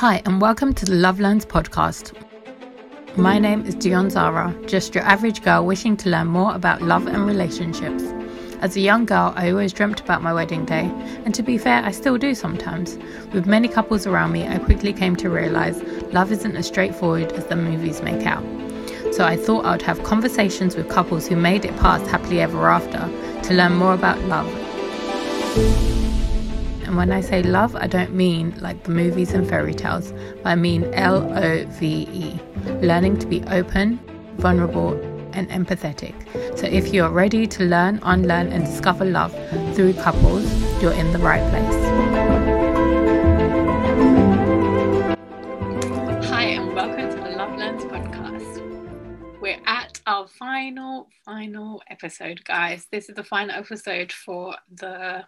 Hi, and welcome to the Love Learns podcast. My hmm. name is Dion Zara, just your average girl wishing to learn more about love and relationships. As a young girl, I always dreamt about my wedding day, and to be fair, I still do sometimes. With many couples around me, I quickly came to realize love isn't as straightforward as the movies make out. So I thought I would have conversations with couples who made it past happily ever after to learn more about love. And when I say love, I don't mean like the movies and fairy tales, I mean L O V E, learning to be open, vulnerable, and empathetic. So if you're ready to learn, unlearn, and discover love through couples, you're in the right place. Final, final episode, guys. This is the final episode for the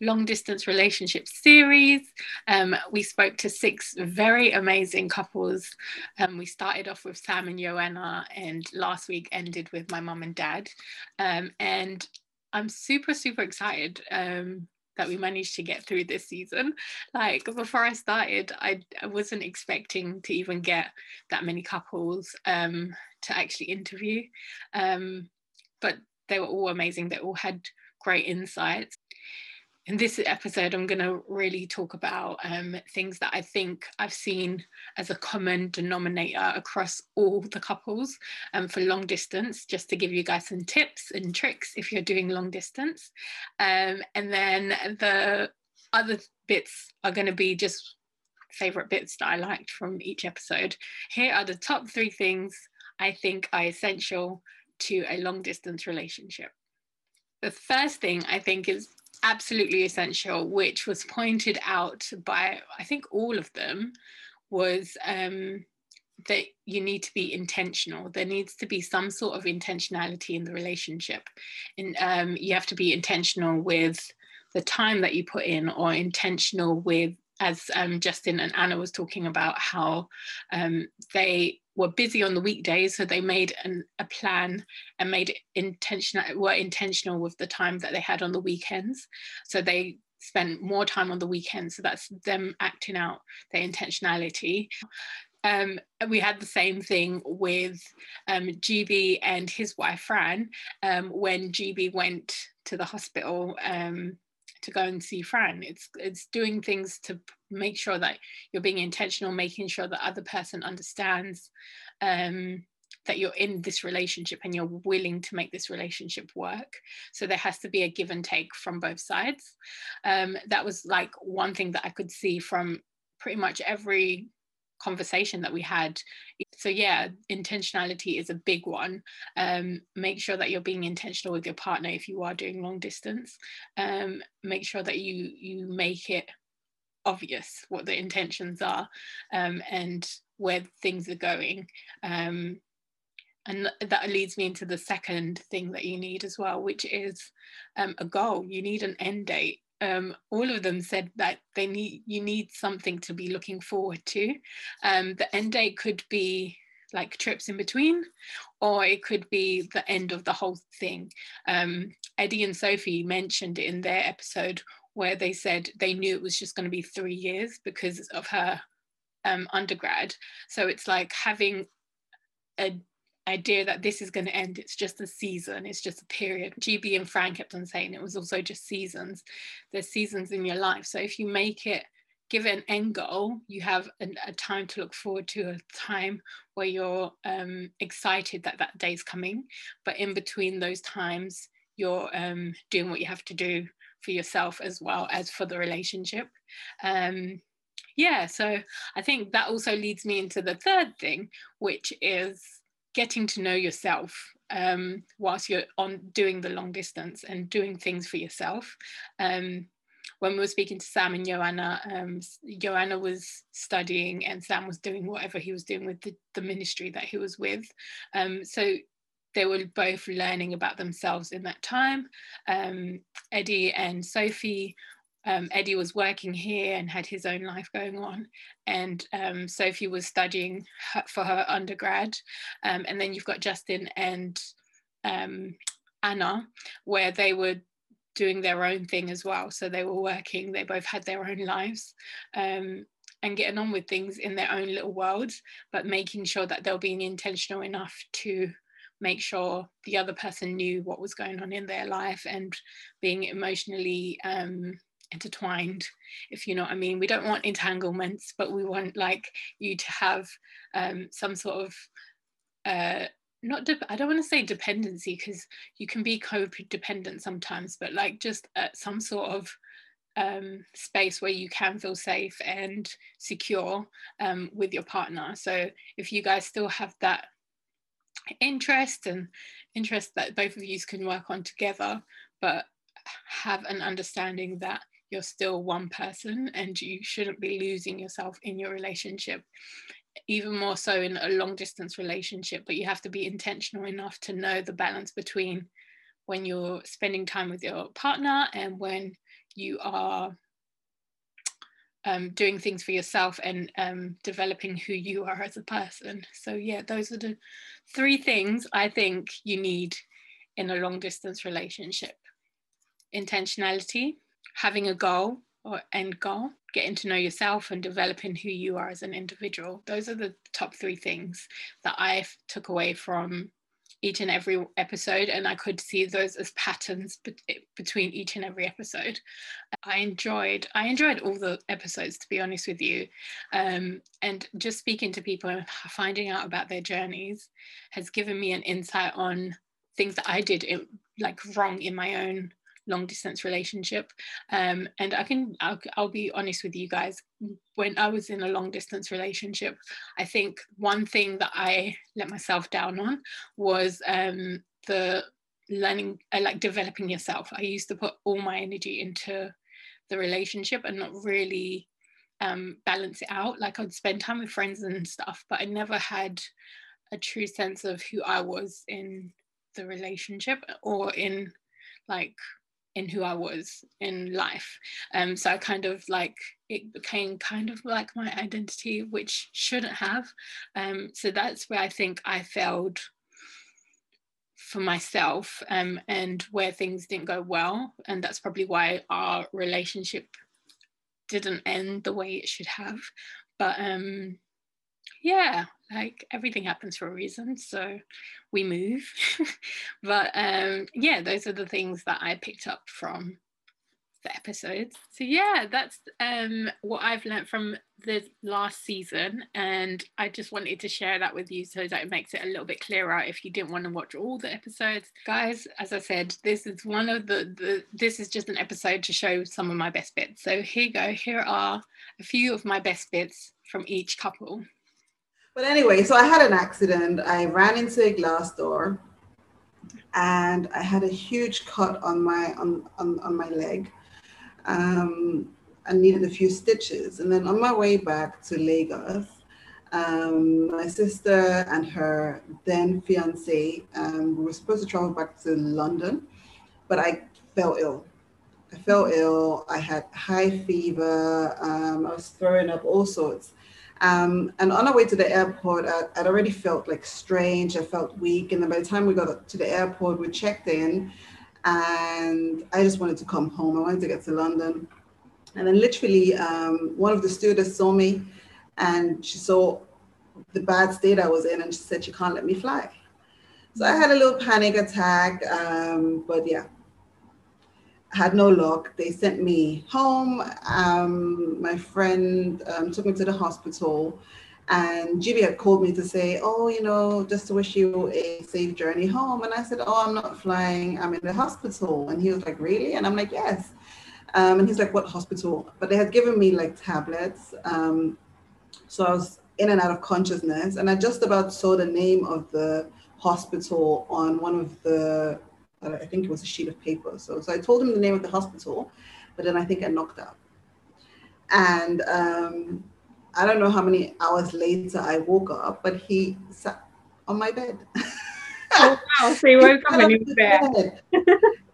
long distance relationship series. Um, we spoke to six very amazing couples. Um, we started off with Sam and Joanna, and last week ended with my mum and dad. Um, and I'm super, super excited um, that we managed to get through this season. Like before I started, I, I wasn't expecting to even get that many couples um, to actually interview. Um, but they were all amazing. They all had great insights in this episode, I'm going to really talk about um, things that I think I've seen as a common denominator across all the couples um, for long distance, just to give you guys some tips and tricks if you're doing long distance. Um, and then the other bits are going to be just favorite bits that I liked from each episode. Here are the top three things I think are essential to a long distance relationship. The first thing I think is absolutely essential, which was pointed out by, I think, all of them, was um, that you need to be intentional. There needs to be some sort of intentionality in the relationship. And um, you have to be intentional with the time that you put in, or intentional with, as um, Justin and Anna was talking about, how um, they were busy on the weekdays, so they made an, a plan and made intentional were intentional with the time that they had on the weekends. So they spent more time on the weekends. So that's them acting out their intentionality. Um, we had the same thing with um, GB and his wife Fran um, when GB went to the hospital um, to go and see Fran. It's it's doing things to make sure that you're being intentional, making sure that other person understands um, that you're in this relationship and you're willing to make this relationship work. So there has to be a give and take from both sides. Um, that was like one thing that I could see from pretty much every conversation that we had. So yeah, intentionality is a big one. Um, make sure that you're being intentional with your partner if you are doing long distance. Um, make sure that you you make it obvious what the intentions are um, and where things are going. Um, and that leads me into the second thing that you need as well, which is um, a goal. You need an end date um, all of them said that they need you need something to be looking forward to. Um, the end date could be like trips in between, or it could be the end of the whole thing. Um, Eddie and Sophie mentioned in their episode where they said they knew it was just going to be three years because of her um, undergrad. So it's like having a idea that this is going to end it's just a season it's just a period. Gb and fran kept on saying it was also just seasons. There's seasons in your life. So if you make it give it an end goal you have a, a time to look forward to a time where you're um, excited that that day's coming. But in between those times you're um, doing what you have to do for yourself as well as for the relationship. Um, yeah so i think that also leads me into the third thing which is getting to know yourself um, whilst you're on doing the long distance and doing things for yourself. Um, when we were speaking to Sam and Joanna, um, Joanna was studying and Sam was doing whatever he was doing with the, the ministry that he was with. Um, so they were both learning about themselves in that time. Um, Eddie and Sophie um, Eddie was working here and had his own life going on, and um, Sophie was studying her, for her undergrad. Um, and then you've got Justin and um, Anna, where they were doing their own thing as well. So they were working, they both had their own lives. Um, and getting on with things in their own little worlds, but making sure that they're being intentional enough to make sure the other person knew what was going on in their life and being emotionally um, intertwined, if you know what I mean. We don't want entanglements, but we want like you to have um, some sort of uh, not de- I don't want to say dependency because you can be codependent sometimes, but like just uh, some sort of um, space where you can feel safe and secure um, with your partner. So if you guys still have that interest and interest that both of you can work on together, but have an understanding that you're still one person and you shouldn't be losing yourself in your relationship even more so in a long distance relationship but you have to be intentional enough to know the balance between when you're spending time with your partner and when you are um, doing things for yourself and um, developing who you are as a person. So, yeah, those are the three things I think you need in a long distance relationship intentionality, having a goal or end goal, getting to know yourself and developing who you are as an individual. Those are the top three things that I took away from each and every episode and i could see those as patterns be- between each and every episode i enjoyed i enjoyed all the episodes to be honest with you um, and just speaking to people and finding out about their journeys has given me an insight on things that i did in, like wrong in my own long distance relationship. Um, and i can I'll, I'll, be honest with you guys when i was in a long distance relationship i think one thing that i let myself down on was um, the learning uh, like developing yourself. I used to put all my energy into the relationship and not really um, balance it out. Like i'd spend time with friends and stuff but i never had a true sense of who i was in the relationship or in like in who I was in life. Um, so I kind of like it became kind of like my identity, which shouldn't have. Um, so that's where I think I failed for myself um, and where things didn't go well. And that's probably why our relationship didn't end the way it should have. But um, yeah, like everything happens for a reason so we move. But um yeah those are the things that i picked up from the episodes. So yeah that's um what i've learned from the last season and i just wanted to share that with you so that it makes it a little bit clearer if you didn't want to watch all the episodes. Guys as i said this is one of the, the this is just an episode to show some of my best bits. So here you go. Here are a few of my best bits from each couple but anyway, so I had an accident. I ran into a glass door and I had a huge cut on my on, on, on my leg. Um, I needed a few stitches. And then on my way back to Lagos, um, my sister and her then fiance um, we were supposed to travel back to London, but I fell ill. I fell ill. I had high fever. Um, I was throwing up all sorts. Um, and on our way to the airport, I, would already felt like strange. I felt weak. And then by the time we got to the airport, we checked in and I just wanted to come home. I wanted to get to London. And then literally um, one of the stewardess saw me and she saw the bad state I was in and she said she can't let me fly. So I had a little panic attack. Um, but yeah, had no luck. They sent me home. Um, my friend um, took me to the hospital, and Jimmy had called me to say, "Oh, you know, just to wish you a safe journey home." And I said, "Oh, I'm not flying. I'm in the hospital." And he was like, "Really?" And I'm like, "Yes." Um, and he's like, "What hospital?" But they had given me like tablets, um, so I was in and out of consciousness, and I just about saw the name of the hospital on one of the I think it was a sheet of paper. So, so I told him the name of the hospital, but then I think I knocked out. And um, I don't know how many hours later I woke up, but he sat on my bed. oh wow! So he woke up and he was there.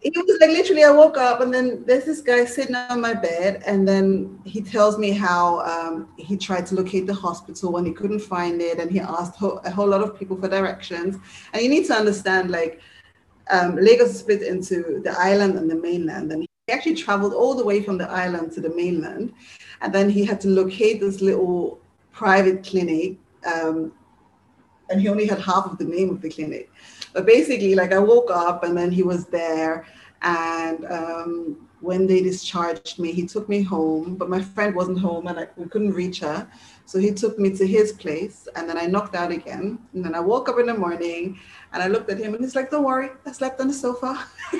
he was like literally, I woke up and then there's this guy sitting on my bed, and then he tells me how um, he tried to locate the hospital and he couldn't find it, and he asked ho- a whole lot of people for directions. And you need to understand, like um, Lagos split into the island and the mainland, and he actually traveled all the way from the island to the mainland, and then he had to locate this little private clinic, um, and he only had half of the name of the clinic. But basically, like I woke up and then he was there, and um, when they discharged me, he took me home, but my friend wasn't home and I, we couldn't reach her. So he took me to his place and then I knocked out again. And then I woke up in the morning and I looked at him and he's like, Don't worry, I slept on the sofa.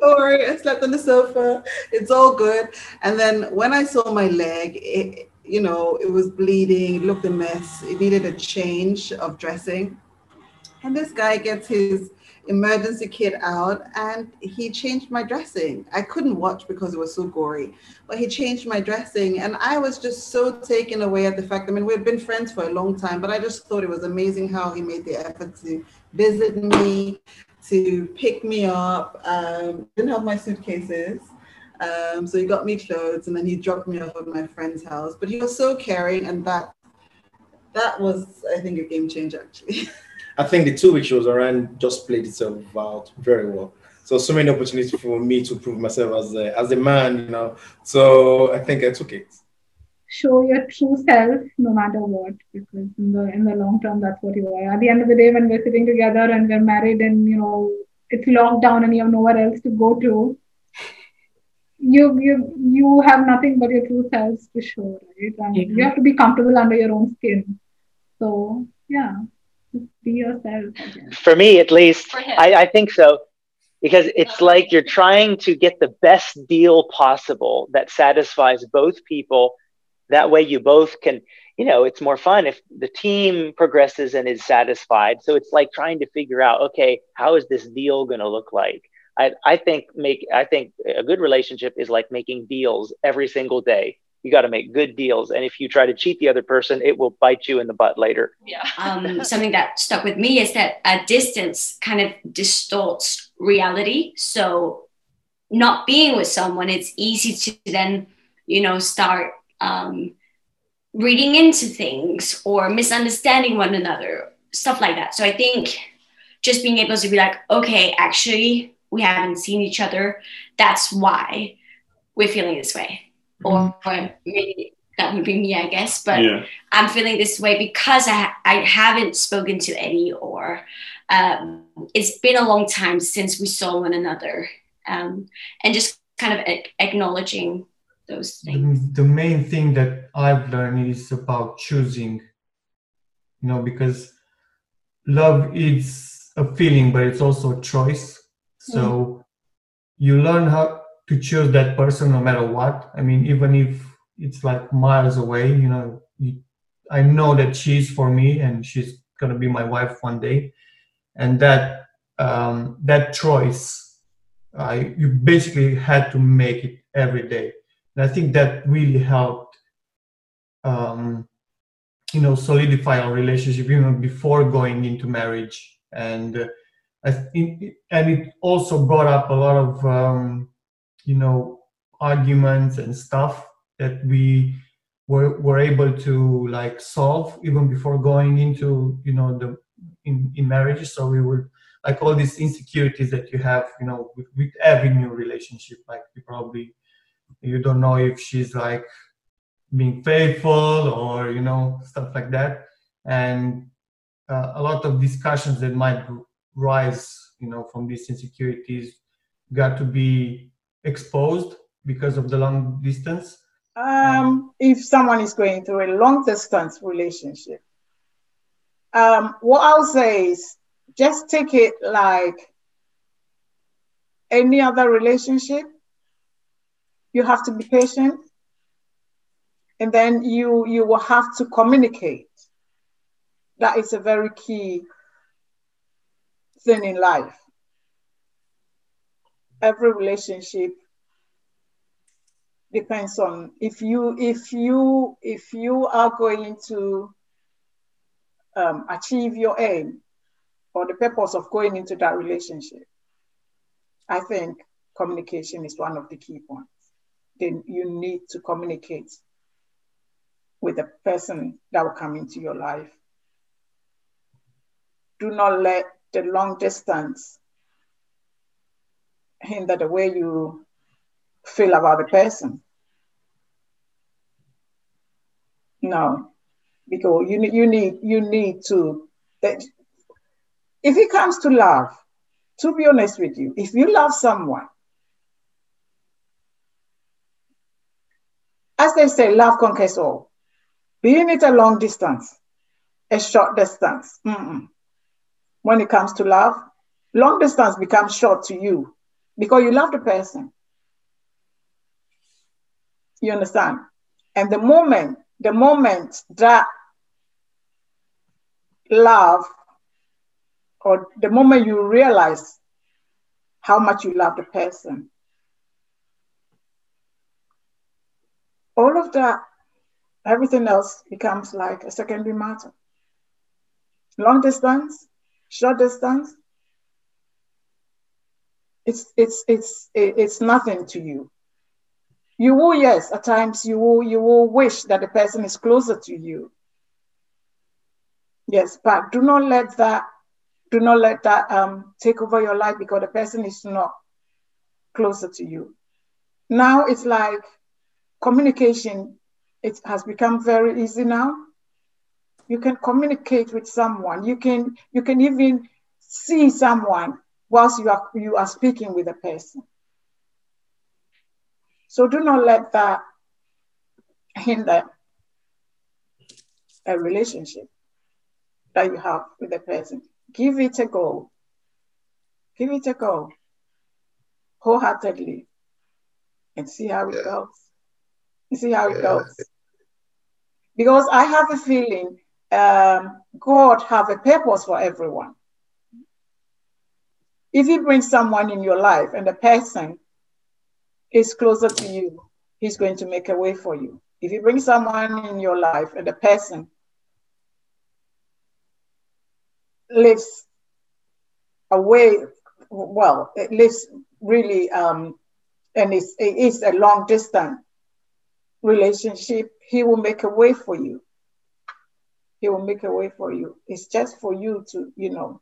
Don't worry, I slept on the sofa. It's all good. And then when I saw my leg, it, you know, it was bleeding, it looked a mess, it needed a change of dressing. And this guy gets his emergency kit out and he changed my dressing. I couldn't watch because it was so gory, but he changed my dressing. And I was just so taken away at the fact, I mean, we'd been friends for a long time, but I just thought it was amazing how he made the effort to visit me, to pick me up. Um, didn't have my suitcases. Um, so he got me clothes and then he dropped me off at my friend's house. But he was so caring and that that was, I think, a game changer actually. I think the two week shows around just played itself out very well. So so many opportunities for me to prove myself as a as a man, you know. So I think I took it. Show your true self no matter what, because in the in the long term that's what you are. At the end of the day, when we're sitting together and we're married and you know it's locked down and you have nowhere else to go to, you you you have nothing but your true selves to show, right? And mm-hmm. you have to be comfortable under your own skin. So yeah be yourself. For me, at least, I, I think so. Because it's like you're trying to get the best deal possible that satisfies both people. That way, you both can, you know, it's more fun if the team progresses and is satisfied. So it's like trying to figure out, okay, how is this deal going to look like? I, I think make I think a good relationship is like making deals every single day you got to make good deals and if you try to cheat the other person it will bite you in the butt later. Yeah. Um, something that stuck with me is that a distance kind of distorts reality. So not being with someone it's easy to then you know start um, reading into things or misunderstanding one another stuff like that. So i think just being able to be like okay actually we haven't seen each other. That's why we're feeling this way or maybe that would be me, I guess. But yeah. I'm feeling this way because I I haven't spoken to Eddie, or um, it's been a long time since we saw one another, um, and just kind of a- acknowledging those things. The, the main thing that I've learned is about choosing. You know, because love is a feeling, but it's also a choice. So mm. you learn how to choose that person no matter what. I mean, even if it's like miles away, you know, you, I know that she's for me and she's gonna be my wife one day, and that um, that choice, I you basically had to make it every day, and I think that really helped. Um, you know, solidify our relationship even before going into marriage, and uh, I and it also brought up a lot of um, you know arguments and stuff that we were, were able to like solve even before going into you know the in, in marriage. So we would like all these insecurities that you have you know with, with every new relationship like you probably you don't know if she's like being faithful or you know stuff like that. And uh, a lot of discussions that might rise you know from these insecurities got to be exposed because of the long distance? Um, if someone is going through a long distance relationship, um, what I'll say is just take it like any other relationship. You have to be patient, and then you you will have to communicate. That is a very key thing in life every relationship depends on if you if you if you are going to um, achieve your aim or the purpose of going into that relationship i think communication is one of the key points. Then you need to communicate with the person that will come into your life. Do not let the long distance hinder the way you feel about the person. No, because you need you need you need to. If it comes to love, to be honest with you, if you love someone, as they say, love conquers all. Being it a long distance, a short distance. Mm-mm. When it comes to love, long distance becomes short to you because you love the person. You understand? And the moment, the moment that love, or the moment you realize how much you love the person, all of that, everything else becomes like a secondary matter. Long distance, short distance, it's it's it's it's nothing to you. You will, yes, at times you will you will wish that the person is closer to you. Yes, but do not let that do not let that um, take over your life because the person is not closer to you. Now it's like communication. It has become very easy now. You can communicate with someone. You can you can even see someone whilst you are you are speaking with a person. So do not let that hinder a relationship that you have with a person. Give it a go. Give it a go wholeheartedly and see how it yeah. goes. see how yeah. it goes. Because I have a feeling um, God have a purpose for everyone. If you bring someone in your life and the person is closer to you, he's going to make a way for you. If you bring someone in your life and the person lives away, well, it lives really, um, and it's, it is a long distance relationship, he will make a way for you. He will make a way for you. It's just for you to, you know,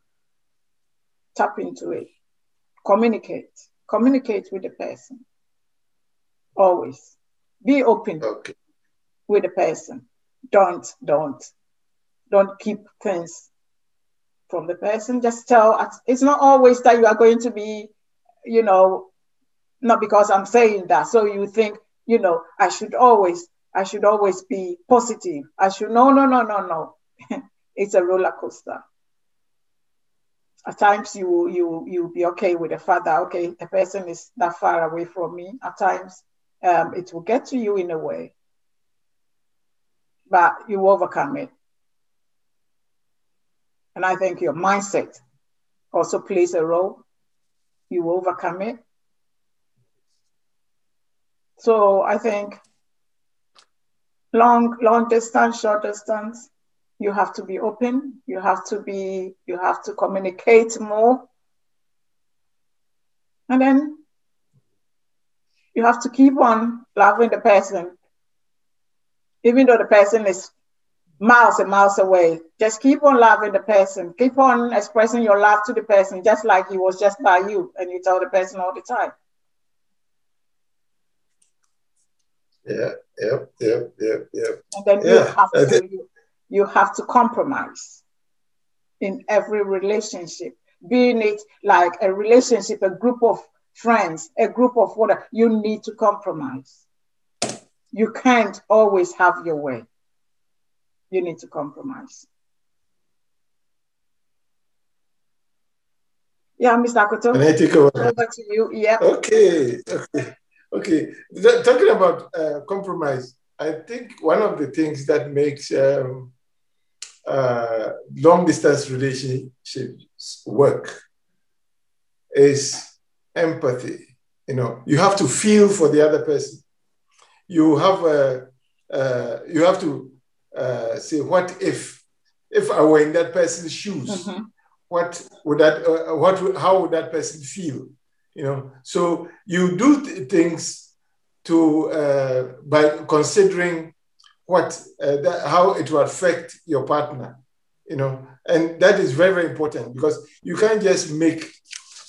tap into it, communicate, communicate with the person always. Be open okay. with the person. Don't, don't, don't keep things from the person. Just tell, it's not always that you are going to be, you know, not because I'm saying that. So you think, you know, I should always, I should always be positive. I should, no, no, no, no, no. it's a roller coaster. At times you you you'll be okay with the fact that okay, the person is that far away from me. At times um, it will get to you in a way, but you overcome it. And I think your mindset also plays a role. You overcome it. So I think long, long distance, short distance, you have to be open. You have to be, you have to communicate more. And then you have to keep on loving the person, even though the person is miles and miles away. Just keep on loving the person. Keep on expressing your love to the person, just like he was just by you, and you tell the person all the time. Yeah, yep, yep, yep, yep. And then yeah. you have to you, have to compromise in every relationship, being it like a relationship, a group of friends, a group of what you need to compromise. You can't always have your way. You need to compromise. Yeah, Mr. Akoto. Can I take over? Over to you. Yeah. Okay. Okay. Okay. Talking about uh, compromise, I think one of the things that makes um, uh, long distance relationships work is empathy. You know, you have to feel for the other person. You have a, uh, you have to uh, say, what if, if I were in that person's shoes, mm-hmm. what would that, uh, what, would, how would that person feel? You know, so you do th- things to uh, by considering what uh, that, how it will affect your partner. You know, and that is very very important because you can't just make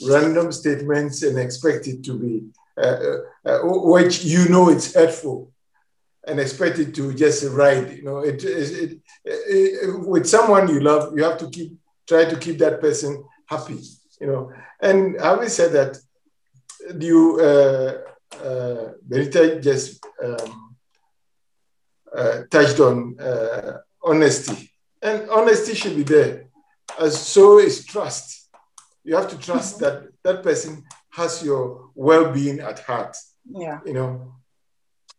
random statements and expect it to be, uh, uh, which you know it's hurtful and expect it to just ride. You know, it, it, it, it, with someone you love, you have to keep try to keep that person happy. You know, and having said that, you uh, uh, just um, uh, touched on uh, honesty, and honesty should be there. As so is trust. You have to trust that that person has your well-being at heart. Yeah. You know,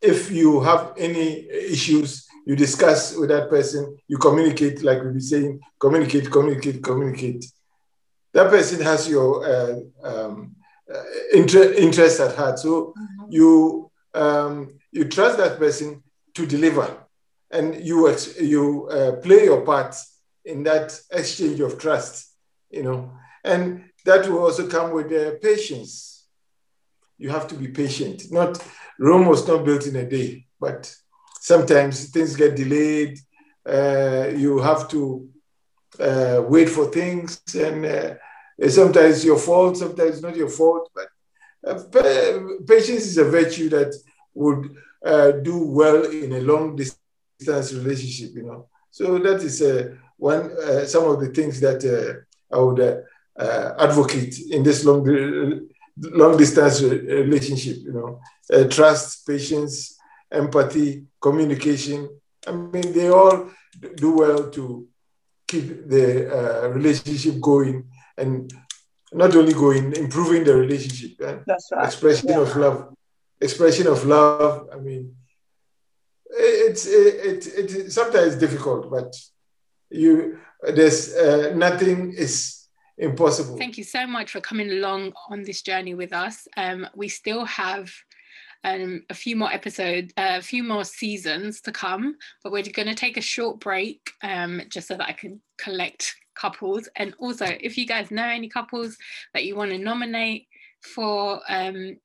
if you have any issues, you discuss with that person, you communicate, like we've been saying, communicate, communicate, communicate. That person has your uh, um, uh, inter- interest at heart. So mm-hmm. you um, you trust that person to deliver, and you you uh, play your part in that exchange of trust. You know, and that will also come with uh, patience. You have to be patient. Not Rome was not built in a day, but sometimes things get delayed. Uh, you have to uh, wait for things, and uh, sometimes your fault, sometimes not your fault. But uh, patience is a virtue that would uh, do well in a long distance relationship. You know, so that is uh, one some of the things that I would uh, advocate in this long long distance relationship. You know, uh, trust, patience, empathy, communication. I mean, they all do well to keep the uh, relationship going and not only going, improving the relationship. That's right. Expression yeah. of love. Expression of love. I mean, it's it, it, it sometimes difficult, but you there's uh, nothing is impossible. Thank you so much for coming along on this journey with us. Um, we still have um, a few more episodes, uh, a few more seasons to come, but we're going to take a short break um, just so that I can collect couples. And also, if you guys know any couples that you want to nominate for um,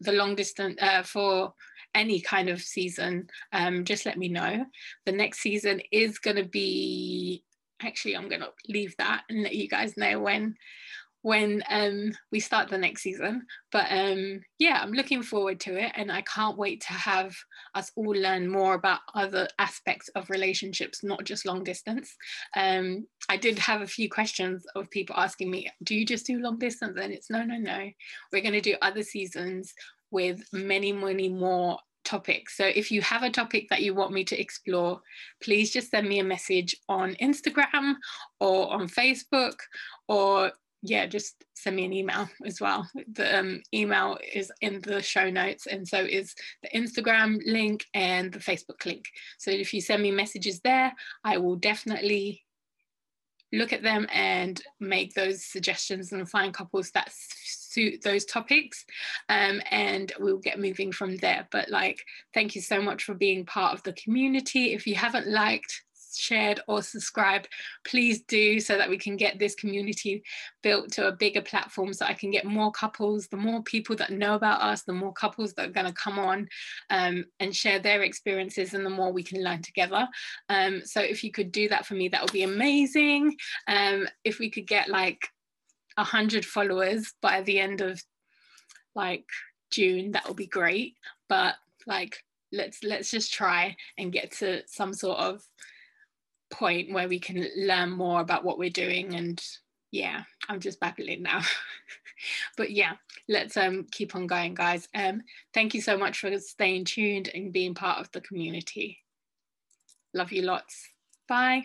the long distance, uh, for any kind of season, um, just let me know. The next season is going to be actually i'm going to leave that and let you guys know when when um, we start the next season. But um, yeah i'm looking forward to it and i can't wait to have us all learn more about other aspects of relationships not just long distance. Um, i did have a few questions of people asking me do you just do long distance? And it's no no no. We're going to do other seasons with many many more topics. So if you have a topic that you want me to explore, please just send me a message on Instagram or on Facebook or yeah, just send me an email as well. The um, email is in the show notes, and so is the Instagram link and the Facebook link. So if you send me messages there, I will definitely look at them and make those suggestions and find couples that suit those topics um, and we'll get moving from there but like thank you so much for being part of the community if you haven't liked shared or subscribed please do so that we can get this community built to a bigger platform so i can get more couples the more people that know about us the more couples that are going to come on um, and share their experiences and the more we can learn together um, so if you could do that for me that would be amazing um, if we could get like 100 followers by the end of like June, that would be great. But like, let's let's just try and get to some sort of point where we can learn more about what we're doing and yeah i'm just babbling now. But yeah let's um keep on going guys. Um thank you so much for staying tuned and being part of the community. Love you lots. Bye